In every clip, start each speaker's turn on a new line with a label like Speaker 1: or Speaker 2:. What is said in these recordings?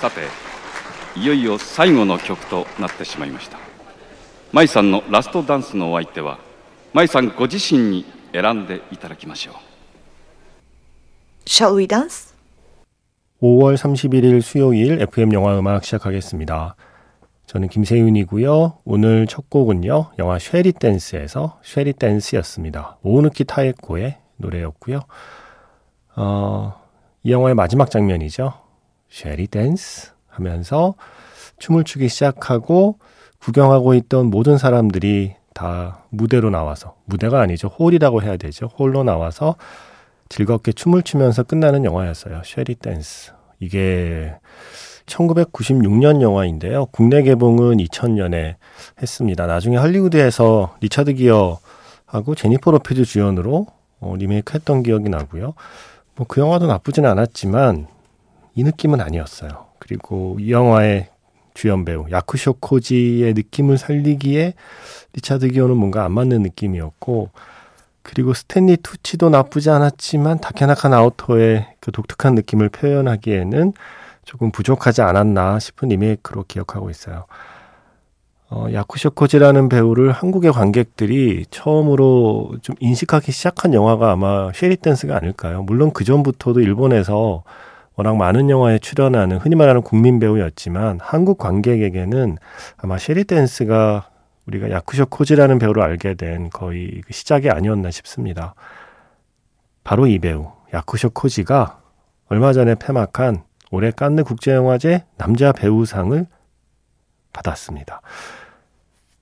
Speaker 1: さていよいよ最後の曲となってしまいました舞さんのラストダンスのお相手は舞さんご自身に選んでいただきましょう
Speaker 2: Shall we dance?
Speaker 3: 5월 31일 수요일 FM 영화 음악 시작하겠습니다. 저는 김세윤이고요. 오늘 첫 곡은요. 영화 쉐리 댄스에서 쉐리 댄스였습니다. 오우누키 타에코의 노래였고요. 어, 이 영화의 마지막 장면이죠. Shall We Dance 하면서 춤을 추기 시작하고 구경하고 있던 모든 사람들이 다 무대로 나와서 무대가 아니죠. 홀이라고 해야 되죠. 홀로 나와서 즐겁게 춤을 추면서 끝나는 영화였어요. Shall We Dance. 이게 1996년 영화인데요. 국내 개봉은 2000년에 했습니다. 나중에 할리우드에서 리차드 기어하고 제니퍼 로페즈 주연으로 어, 리메이크 했던 기억이 나고요. 뭐 그 영화도 나쁘진 않았지만 이 느낌은 아니었어요. 그리고 이 영화의 주연 배우 야쿠쇼 코지의 느낌을 살리기에 리차드 기어는 뭔가 안 맞는 느낌이었고 그리고 스탠리 투치도 나쁘지 않았지만 다케나카 나오토의 그 독특한 느낌을 표현하기에는 조금 부족하지 않았나 싶은 리메이크로 기억하고 있어요. 어, 야쿠쇼 코지라는 배우를 한국의 관객들이 처음으로 좀 인식하기 시작한 영화가 아마 Shall We Dance가 아닐까요? 물론 그 전부터도 일본에서 워낙 많은 영화에 출연하는 흔히 말하는 국민 배우였지만 한국 관객에게는 아마 Shall We Dance가 우리가 야쿠쇼 코지라는 배우를 알게 된 거의 그 시작이 아니었나 싶습니다. 바로 이 배우 야쿠쇼 코지가 얼마 전에 폐막한 올해 깐느 국제영화제 남자 배우상을 받았습니다.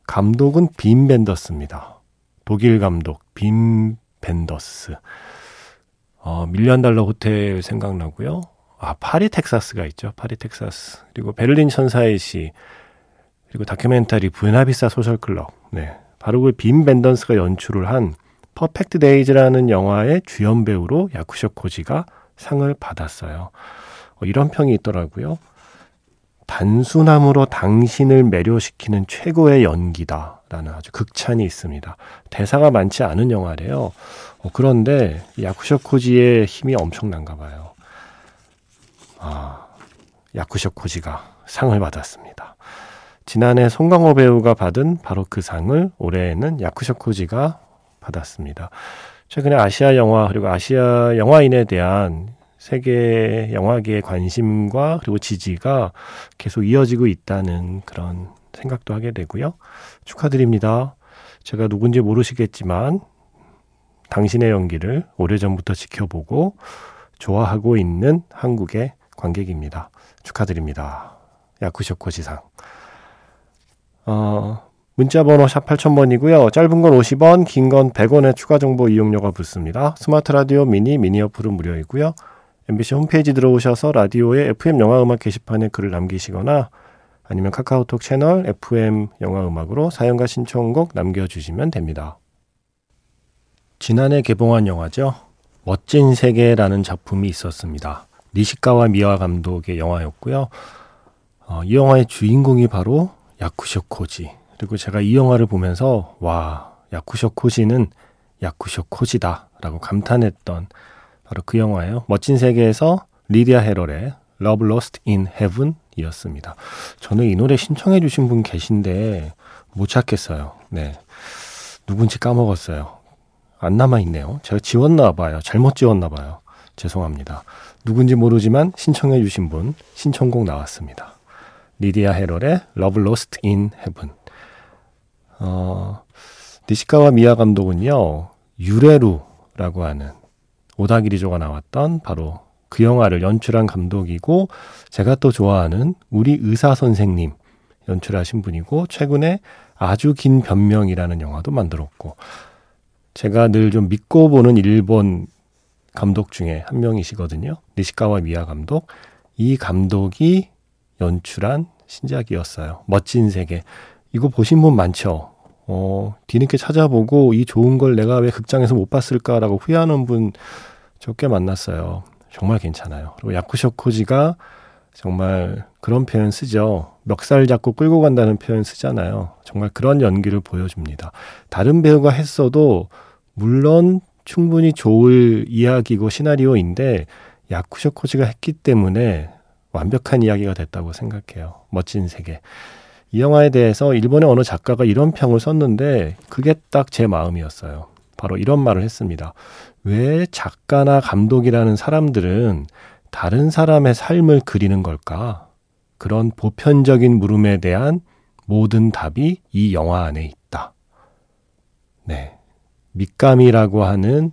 Speaker 3: 감독은 빔 벤더스입니다. 독일 감독 빔 벤더스. 어, Million Dollar Hotel 생각나고요. 아, 파리 텍사스가 있죠. 파리 텍사스. 그리고 베를린 천사의 시. 그리고 다큐멘터리 Buena Vista Social Club. 네. 바로 그 빔 벤더스가 연출을 한 Perfect Days라는 영화의 주연 배우로 야쿠쇼 코지가 상을 받았어요. 어, 이런 평이 있더라고요. 단순함으로 당신을 매료시키는 최고의 연기다라는 아주 극찬이 있습니다. 대사가 많지 않은 영화래요. 어, 그런데 야쿠쇼 코지의 힘이 엄청난가 봐요. 아, 야쿠쇼 코지가 상을 받았습니다. 지난해 송강호 배우가 받은 바로 그 상을 올해에는 야쿠쇼 코지가 받았습니다. 최근에 아시아 영화 그리고 아시아 영화인에 대한 세계 영화계의 관심과 그리고 지지가 계속 이어지고 있다는 그런 생각도 하게 되고요. 축하드립니다. 제가 누군지 모르시겠지만 당신의 연기를 오래전부터 지켜보고 좋아하고 있는 한국의 관객입니다. 축하드립니다. 야쿠쇼코 지상. 어, 문자번호 샵 8000번이고요. 짧은 건 50원, 긴 건 100원의 추가 정보 이용료가 붙습니다. 스마트 라디오 미니, 미니 어플은 무료이고요. MBC 홈페이지 들어오셔서 라디오의 FM 영화 음악 게시판에 글을 남기시거나 아니면 카카오톡 채널 FM 영화 음악으로 사연과 신청곡 남겨주시면 됩니다. 지난해 개봉한 영화죠. 멋진 세계라는 작품이 있었습니다. 니시카와 미와 감독의 영화였고요. 어, 이 영화의 주인공이 바로 야쿠쇼 코지. 그리고 제가 이 영화를 보면서 와 야쿠쇼 코지는 야쿠쇼 코지다라고 감탄했던 바로 그 영화예요. 멋진 세계에서 리디아 헤럴의 Love Lost in Heaven 이었습니다. 저는 이 노래 신청해 주신 분 계신데 못 찾겠어요. 네. 누군지 까먹었어요. 안 남아있네요. 제가 지웠나 봐요. 잘못 지웠나 봐요. 죄송합니다. 누군지 모르지만 신청해 주신 분 신청곡 나왔습니다. 리디아 헤럴의 Love Lost in Heaven. 어, 니시카와 미야 감독은요, 유레루라고 하는 오다기리조가 나왔던 바로 그 영화를 연출한 감독이고 제가 또 좋아하는 우리 의사 선생님 연출하신 분이고 최근에 아주 긴 변명이라는 영화도 만들었고 제가 늘 좀 믿고 보는 일본 감독 중에 한 명이시거든요. 니시카와 미야 감독. 이 감독이 연출한 신작이었어요. 멋진 세계. 이거 보신 분 많죠? 어, 뒤늦게 찾아보고 이 좋은 걸 내가 왜 극장에서 못 봤을까라고 후회하는 분 적게 만났어요. 정말 괜찮아요. 그리고 야쿠쇼 코지가 정말 그런 표현 쓰죠. 멱살 잡고 끌고 간다는 표현 쓰잖아요. 정말 그런 연기를 보여줍니다. 다른 배우가 했어도 물론 충분히 좋을 이야기고 시나리오인데 야쿠쇼 코지가 했기 때문에 완벽한 이야기가 됐다고 생각해요. 멋진 세계. 이 영화에 대해서 일본의 어느 작가가 이런 평을 썼는데 그게 딱 제 마음이었어요. 바로 이런 말을 했습니다. 왜 작가나 감독이라는 사람들은 다른 사람의 삶을 그리는 걸까? 그런 보편적인 물음에 대한 모든 답이 이 영화 안에 있다. 네. 밑감이라고 하는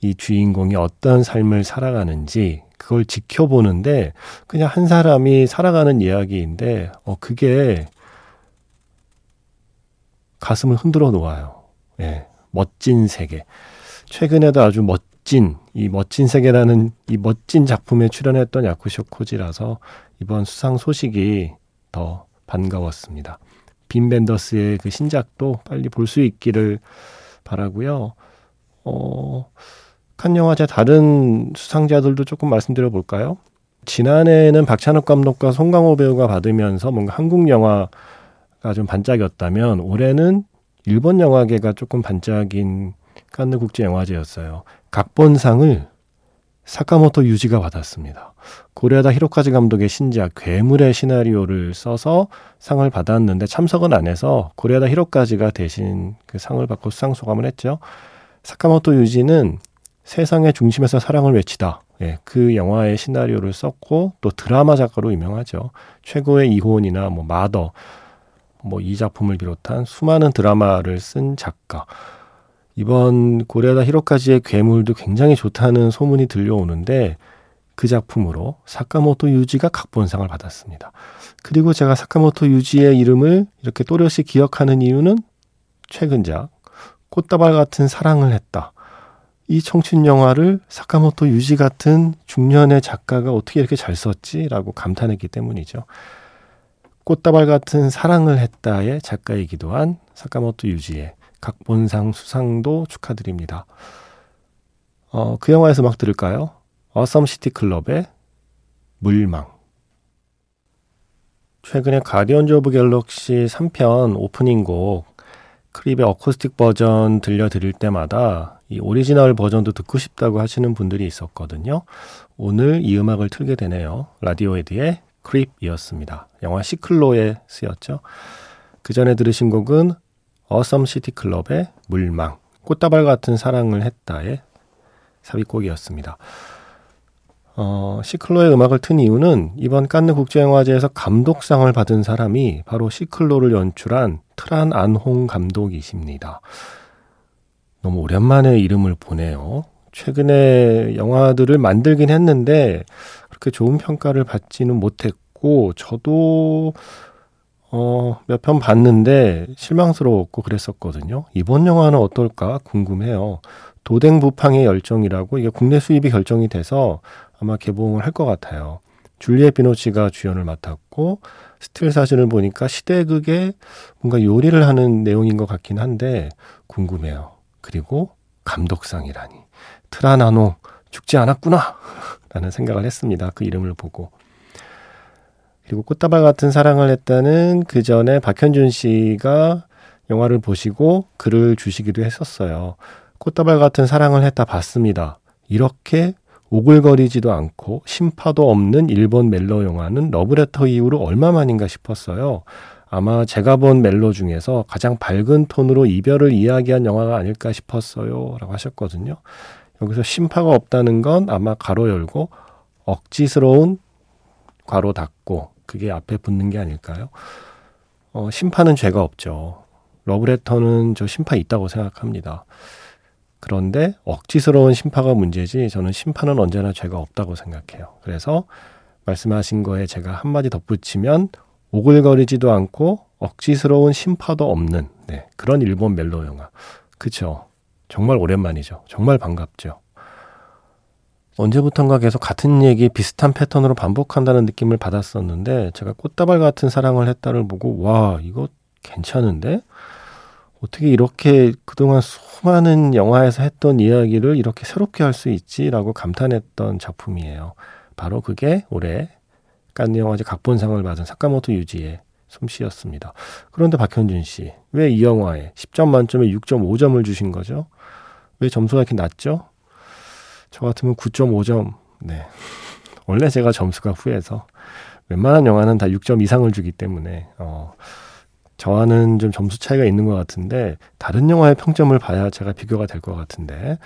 Speaker 3: 이 주인공이 어떤 삶을 살아가는지 그걸 지켜보는데 그냥 한 사람이 살아가는 이야기인데 어 그게 가슴을 흔들어 놓아요. 예. 멋진 세계. 최근에도 아주 멋진 이 멋진 세계라는 이 멋진 작품에 출연했던 야쿠쇼 코지라서 이번 수상 소식이 더 반가웠습니다. 빈 벤더스의 그 신작도 빨리 볼 수 있기를 바라고요. 어, 칸 영화제 다른 수상자들도 조금 말씀드려 볼까요? 지난해에는 박찬욱 감독과 송강호 배우가 받으면서 뭔가 한국 영화가 좀 반짝였다면 올해는 일본 영화계가 조금 반짝인 칸느 국제 영화제였어요. 각본상을 사카모토 유지가 받았습니다. 고레다 히로카즈 감독의 신작 괴물의 시나리오를 써서 상을 받았는데 참석은 안 해서 고레다 히로카즈가 대신 그 상을 받고 수상 소감을 했죠. 사카모토 유지는 세상의 중심에서 사랑을 외치다. 예, 그 영화의 시나리오를 썼고 또 드라마 작가로 유명하죠. 최고의 이혼이나 뭐 마더 뭐 이 작품을 비롯한 수많은 드라마를 쓴 작가. 이번 고레다 히로카즈의 괴물도 굉장히 좋다는 소문이 들려오는데 그 작품으로 사카모토 유지가 각본상을 받았습니다. 그리고 제가 사카모토 유지의 이름을 이렇게 또렷이 기억하는 이유는 최근작 꽃다발 같은 사랑을 했다. 이 청춘 영화를 사카모토 유지 같은 중년의 작가가 어떻게 이렇게 잘 썼지라고 감탄했기 때문이죠. 꽃다발 같은 사랑을 했다의 작가이기도 한 사카모토 유지의 각본상 수상도 축하드립니다. 어, 그 영화에서 음악 들을까요? 어썸 시티 클럽의 물망. 최근에 Guardians of Galaxy 3편 오프닝 곡 Creep의 어쿠스틱 버전 들려드릴 때마다 이 오리지널 버전도 듣고 싶다고 하시는 분들이 있었거든요. 오늘 이 음악을 틀게 되네요. 라디오헤드의 Creep이었습니다. 영화 시클로에 쓰였죠. 그 전에 들으신 곡은 어썸 시티 클럽의 물망, 꽃다발 같은 사랑을 했다의 삽입곡이었습니다. 어, 시클로의 음악을 튼 이유는 이번 깐느 국제영화제에서 감독상을 받은 사람이 바로 시클로를 연출한 트란 안 훙 감독이십니다. 너무 오랜만에 이름을 보네요. 최근에 영화들을 만들긴 했는데 그렇게 좋은 평가를 받지는 못했고 저도 어, 몇 편 봤는데 실망스러웠고 그랬었거든요. 이번 영화는 어떨까 궁금해요. 도댕 부팡의 열정이라고 이게 국내 수입이 결정이 돼서 아마 개봉을 할 것 같아요. 줄리엣 비노치가 주연을 맡았고 스틸 사진을 보니까 시대극에 뭔가 요리를 하는 내용인 것 같긴 한데 궁금해요. 그리고 감독상이라니 트라나노 죽지 않았구나 라는 생각을 했습니다. 그 이름을 보고 그리고 꽃다발 같은 사랑을 했다는 그 전에 박현준 씨가 영화를 보시고 글을 주시기도 했었어요. 꽃다발 같은 사랑을 했다 봤습니다. 이렇게 오글거리지도 않고 심파도 없는 일본 멜로 영화는 러브레터 이후로 얼마만인가 싶었어요. 아마 제가 본 멜로 중에서 가장 밝은 톤으로 이별을 이야기한 영화가 아닐까 싶었어요. 라고 하셨거든요. 여기서 심파가 없다는 건 아마 가로 열고 억지스러운 괄호 닫고 그게 앞에 붙는 게 아닐까요? 어, 심파는 죄가 없죠. 러브레터는 저 심파 있다고 생각합니다. 그런데 억지스러운 심파가 문제지 저는 심판은 언제나 죄가 없다고 생각해요. 그래서 말씀하신 거에 제가 한마디 덧붙이면 오글거리지도 않고 억지스러운 심파도 없는 네, 그런 일본 멜로 영화. 그쵸? 정말 오랜만이죠. 정말 반갑죠. 언제부턴가 계속 같은 얘기 비슷한 패턴으로 반복한다는 느낌을 받았었는데 제가 꽃다발 같은 사랑을 했다를 보고 와 이거 괜찮은데 어떻게 이렇게 그동안 수많은 영화에서 했던 이야기를 이렇게 새롭게 할 수 있지라고 감탄했던 작품이에요. 바로 그게 올해 깐느 영화제 각본상을 받은 사카모토 유지의 솜씨였습니다. 그런데 박현준 씨, 왜 이 영화에 10점 만점에 6.5점을 주신 거죠? 왜 점수가 이렇게 낮죠? 저 같으면 9.5점, 네. 원래 제가 점수가 후해서 웬만한 영화는 다 6점 이상을 주기 때문에 어, 저와는 좀 점수 차이가 있는 것 같은데 다른 영화의 평점을 봐야 제가 비교가 될 것 같은데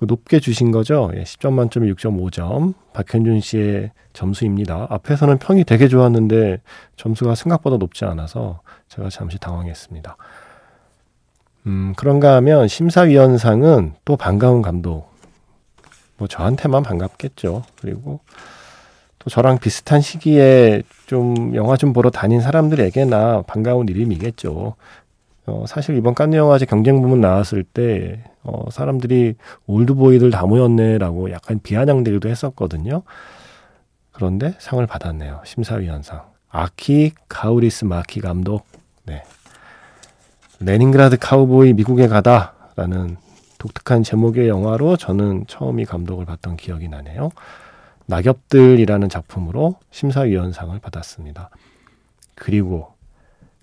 Speaker 3: 높게 주신 거죠. 예, 10점 만점에 6.5점. 박현준 씨의 점수입니다. 앞에서는 평이 되게 좋았는데 점수가 생각보다 높지 않아서 제가 잠시 당황했습니다. 음, 그런가 하면 심사위원상은 또 반가운 감독. 뭐 저한테만 반갑겠죠. 그리고 또 저랑 비슷한 시기에 좀 영화 좀 보러 다닌 사람들에게나 반가운 이름이겠죠. 어, 사실 이번 깐느 영화제 경쟁 부문 나왔을 때 어, 사람들이 올드보이들 다 모였네라고 약간 비아냥대기도 했었거든요. 그런데 상을 받았네요. 심사위원상. 아키 카우리스마키 감독. 네. 레닌그라드 카우보이 미국에 가다라는 독특한 제목의 영화로 저는 처음 이 감독을 봤던 기억이 나네요. 낙엽들이라는 작품으로 심사위원상을 받았습니다. 그리고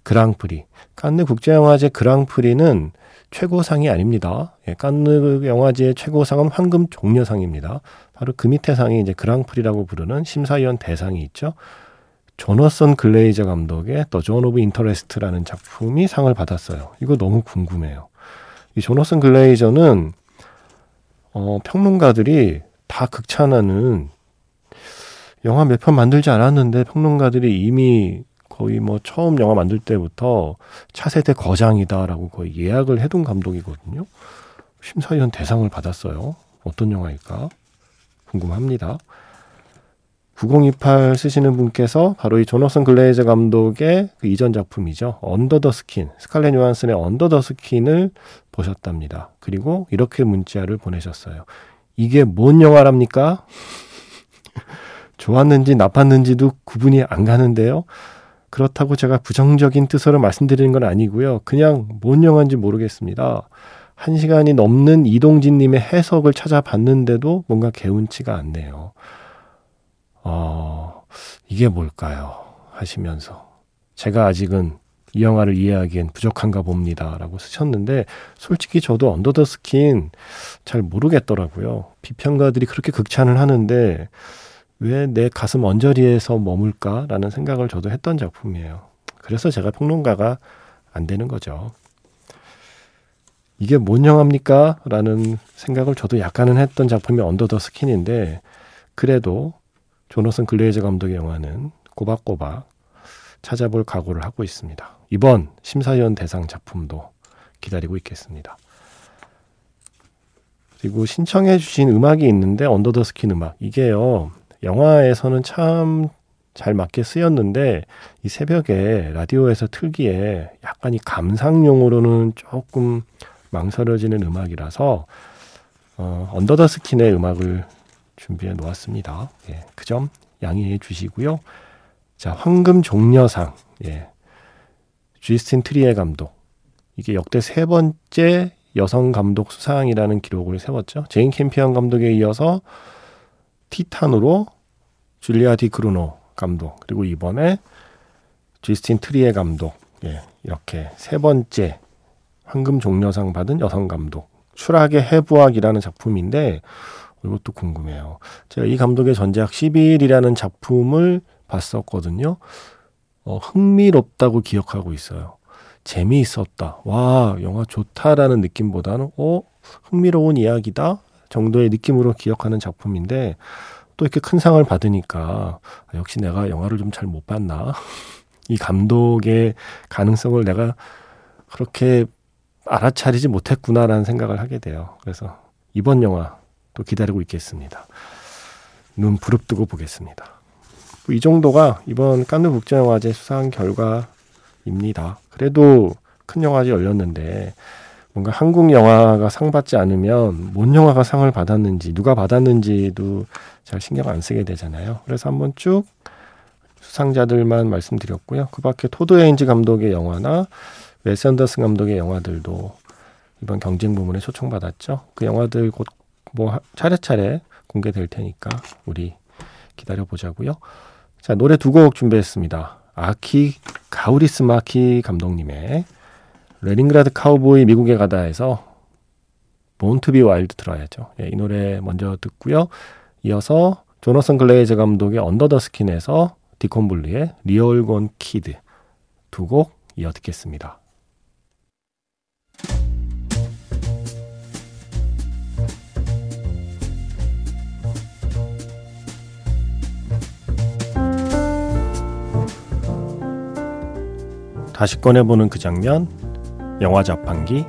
Speaker 3: 그랑프리. 칸느 국제영화제 그랑프리는 최고상이 아닙니다. 예, 칸느 영화제의 최고상은 황금 종려상입니다. 바로 그 밑에 상이 이제 그랑프리라고 부르는 심사위원 대상이 있죠. 조너선 글레이저 감독의 The Zone of Interest라는 작품이 상을 받았어요. 이거 너무 궁금해요. 이 조너선 글레이저는 어, 평론가들이 다 극찬하는 영화 몇 편 만들지 않았는데 평론가들이 이미 거의 뭐 처음 영화 만들 때부터 차세대 거장이다라고 거의 예약을 해둔 감독이거든요. 심사위원 대상을 받았어요. 어떤 영화일까? 궁금합니다. 9028 쓰시는 분께서 바로 이 조너선 글레이저 감독의 그 이전 작품이죠. Under the Skin, 스칼렛 요한슨의 Under the Skin을 보셨답니다. 그리고 이렇게 문자를 보내셨어요. 이게 뭔 영화랍니까? 좋았는지 나빴는지도 구분이 안 가는데요. 그렇다고 제가 부정적인 뜻으로 말씀드리는 건 아니고요. 그냥 뭔 영화인지 모르겠습니다. 한 시간이 넘는 이동진님의 해석을 찾아봤는데도 뭔가 개운치가 않네요. 어, 이게 뭘까요? 하시면서. 제가 아직은 이 영화를 이해하기엔 부족한가 봅니다. 라고 쓰셨는데, 솔직히 저도 Under the Skin 잘 모르겠더라고요. 비평가들이 그렇게 극찬을 하는데, 왜 내 가슴 언저리에서 머물까라는 생각을 저도 했던 작품이에요. 그래서 제가 평론가가 안 되는 거죠. 이게 뭔 영화입니까? 라는 생각을 저도 약간은 했던 작품이 Under the Skin인데, 그래도 조너선 글레이저 감독의 영화는 꼬박꼬박 찾아볼 각오를 하고 있습니다. 이번 심사위원 대상 작품도 기다리고 있겠습니다. 그리고 신청해 주신 음악이 있는데 Under the Skin 음악 이게요 영화에서는 참 잘 맞게 쓰였는데 이 새벽에 라디오에서 틀기에 약간 이 감상용으로는 조금 망설여지는 음악이라서 어, Under the Skin의 음악을 준비해 놓았습니다. 예, 그 점 양해해 주시고요. 자, 황금 종려상. 예. 쥐스틴 트리에 감독. 이게 역대 세 번째 여성 감독 수상이라는 기록을 세웠죠. 제인 캠피언 감독에 이어서 티탄으로 줄리아 뒤쿠르노 감독 그리고 이번에 쥐스틴 트리에 감독 예, 이렇게 세 번째 황금 종려상 받은 여성 감독 추락의 해부학이라는 작품인데 이것도 궁금해요. 제가 이 감독의 전작 11이라는 작품을 봤었거든요. 어, 흥미롭다고 기억하고 있어요. 재미있었다. 와, 영화 좋다라는 느낌보다는, 어, 흥미로운 이야기다 정도의 느낌으로 기억하는 작품인데, 또 이렇게 큰 상을 받으니까 아, 역시 내가 영화를 좀 잘 못 봤나 이 감독의 가능성을 내가 그렇게 알아차리지 못했구나라는 생각을 하게 돼요. 그래서 이번 영화 또 기다리고 있겠습니다. 눈 부릅뜨고 보겠습니다. 이 정도가 이번 깐느 국제영화제 수상 결과입니다. 그래도 큰 영화제 열렸는데 뭔가 한국 영화가 상 받지 않으면 뭔 영화가 상을 받았는지 누가 받았는지도 잘 신경 안 쓰게 되잖아요. 그래서 한번 쭉 수상자들만 말씀드렸고요. 그 밖에 토드 에인즈 감독의 영화나 웨스 앤더슨 감독의 영화들도 이번 경쟁 부문에 초청받았죠. 그 영화들 곧 뭐 차례차례 공개될 테니까 우리 기다려 보자고요. 자 노래 두 곡 준비했습니다. 아키 카우리스마키 감독님의 레닌그라드 카우보이 미국에 가다에서 Born to Be Wild 들어야죠. 예, 이 노래 먼저 듣고요. 이어서 조너선 글레이저 감독의 Under the Skin에서 Deacon Blue의 Real Gone Kid 두 곡 이어 듣겠습니다. 다시 꺼내보는 그 장면, 영화 자판기.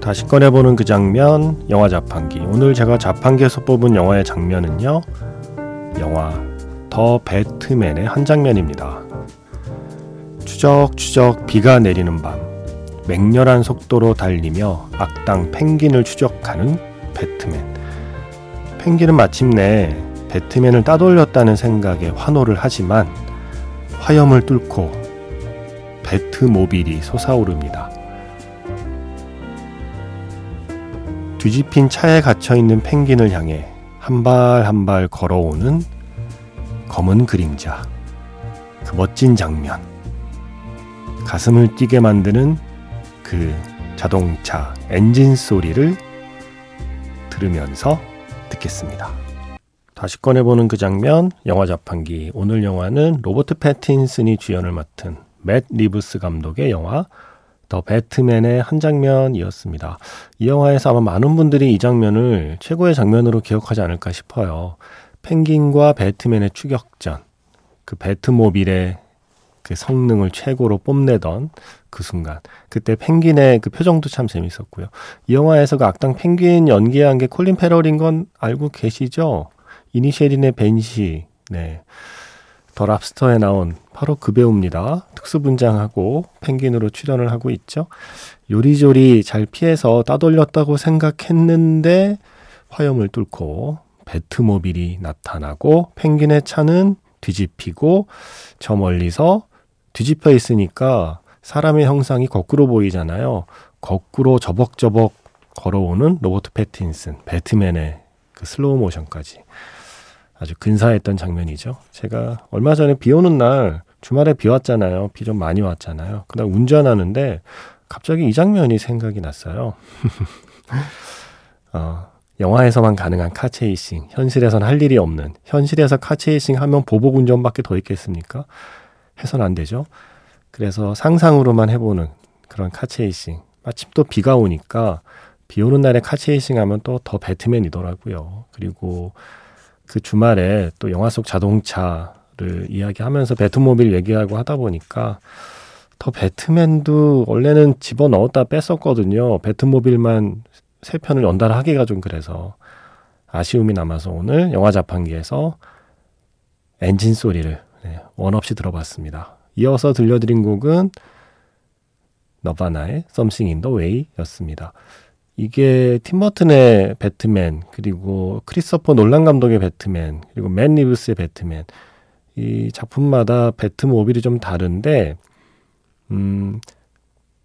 Speaker 3: 다시 꺼내보는 그 장면, 영화 자판기. 오늘 제가 자판기에서 뽑은 영화의 장면은요, 영화 더 배트맨의 한 장면입니다. 추적추적 비가 내리는 밤 맹렬한 속도로 달리며 악당 펭귄을 추적하는 배트맨 펭귄은 마침내 배트맨을 따돌렸다는 생각에 환호를 하지만 화염을 뚫고 배트모빌이 솟아오릅니다. 뒤집힌 차에 갇혀있는 펭귄을 향해 한 발 한 발 걸어오는 검은 그림자. 그 멋진 장면. 가슴을 뛰게 만드는 그 자동차 엔진 소리를 들으면서 듣겠습니다. 다시 꺼내보는 그 장면, 영화 자판기. 오늘 영화는 로버트 패틴슨이 주연을 맡은 맷 리브스 감독의 영화 The Batman의 한 장면이었습니다. 이 영화에서 아마 많은 분들이 이 장면을 최고의 장면으로 기억하지 않을까 싶어요. 펭귄과 배트맨의 추격전, 그 배트모빌의 그 성능을 최고로 뽐내던 그 순간. 그때 펭귄의 그 표정도 참 재밌었고요. 이 영화에서 그 악당 펭귄 연기한 게 콜린 페럴인 건 알고 계시죠? 이니셰린의 밴시, 네. 더 랍스터에 나온 바로 그 배우입니다. 특수분장하고 펭귄으로 출연을 하고 있죠. 요리조리 잘 피해서 따돌렸다고 생각했는데 화염을 뚫고 배트모빌이 나타나고 펭귄의 차는 뒤집히고 저 멀리서 뒤집혀 있으니까 사람의 형상이 거꾸로 보이잖아요. 거꾸로 저벅저벅 걸어오는 로버트 패틴슨, 배트맨의 그 슬로우 모션까지 아주 근사했던 장면이죠. 제가 얼마 전에 비 오는 날 주말에 비 왔잖아요. 비 좀 많이 왔잖아요. 그날 운전하는데 갑자기 이 장면이 생각이 났어요. 어, 영화에서만 가능한 car chasing, 현실에선 할 일이 없는, 현실에서 car chasing 하면 보복 운전밖에 더 있겠습니까? 해선 안 되죠. 그래서 상상으로만 해보는 그런 car chasing. 마침 또 비가 오니까 비 오는 날에 카체이싱 하면 또 더 배트맨이더라고요. 그리고 그 주말에 또 영화 속 자동차를 이야기하면서 배트모빌 얘기하고 하다 보니까 더 배트맨도 원래는 집어 넣었다 뺐었거든요. 배트모빌만 세 편을 연달아 하기가 좀 그래서 아쉬움이 남아서 오늘 영화 자판기에서 엔진 소리를 네, 원 없이 들어봤습니다. 이어서 들려드린 곡은 너바나의 Something in the Way 였습니다. 이게 팀버튼의 배트맨, 그리고 크리스토퍼 놀란 감독의 배트맨, 그리고 맨 리브스의 배트맨. 이 작품마다 배트모빌이 좀 다른데, 음,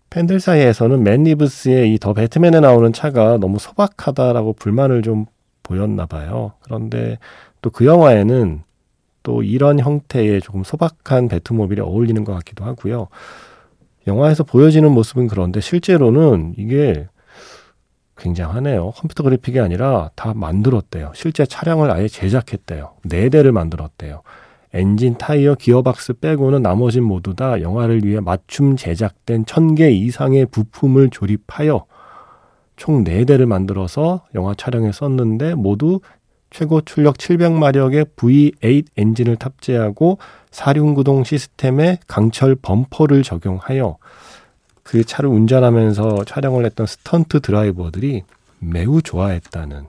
Speaker 3: 팬들 사이에서는 맨 리브스의 이 더 배트맨에 나오는 차가 너무 소박하다라고 불만을 좀 보였나 봐요. 그런데 또 그 영화에는 또 이런 형태의 조금 소박한 배트모빌이 어울리는 것 같기도 하고요. 영화에서 보여지는 모습은 그런데 실제로는 이게 굉장하네요. 컴퓨터 그래픽이 아니라 다 만들었대요. 실제 차량을 아예 제작했대요. 네 대를 만들었대요. 엔진, 타이어, 기어박스 빼고는 나머진 모두 다 영화를 위해 맞춤 제작된 천 개 이상의 부품을 조립하여 총 4대를 만들어서 영화 촬영에 썼는데 모두 최고 출력 700마력의 V8 엔진을 탑재하고 사륜구동 시스템에 강철 범퍼를 적용하여 그 차를 운전하면서 촬영을 했던 스턴트 드라이버들이 매우 좋아했다는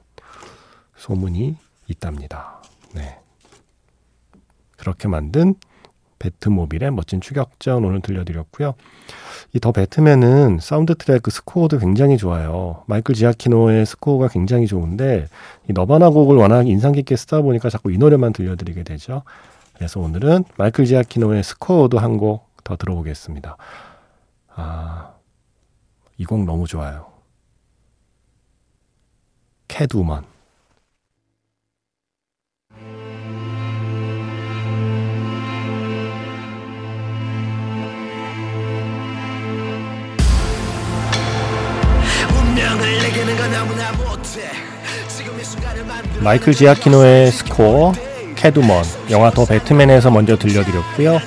Speaker 3: 소문이 있답니다. 네. 그렇게 만든 배트모빌의 멋진 추격전 오늘 들려드렸고요. 이 The Batman은 사운드 트랙 그 스코어도 굉장히 좋아요. 마이클 지아키노의 스코어가 굉장히 좋은데 이 너바나 곡을 워낙 인상 깊게 쓰다 보니까 자꾸 이 노래만 들려드리게 되죠. 그래서 오늘은 마이클 지아키노의 스코어도 한 곡 더 들어보겠습니다. 아, 이 곡 너무 좋아요. 캣우먼. 마이클 지아키노의 스코어 Catwoman 영화 더 배트맨에서 먼저 들려드렸고요.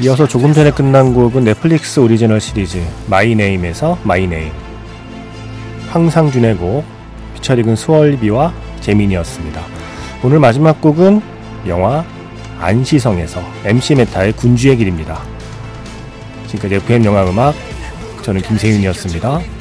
Speaker 3: 이어서 조금 전에 끝난 곡은 넷플릭스 오리지널 시리즈 마이 네임에서 마이 네임 황상준의 곡 피처링은 Swervy와 재민이었습니다. 오늘 마지막 곡은 영화 안시성에서 MC 메타의 군주의 길입니다. 지금까지 FM 영화 음악 저는 김세윤이었습니다.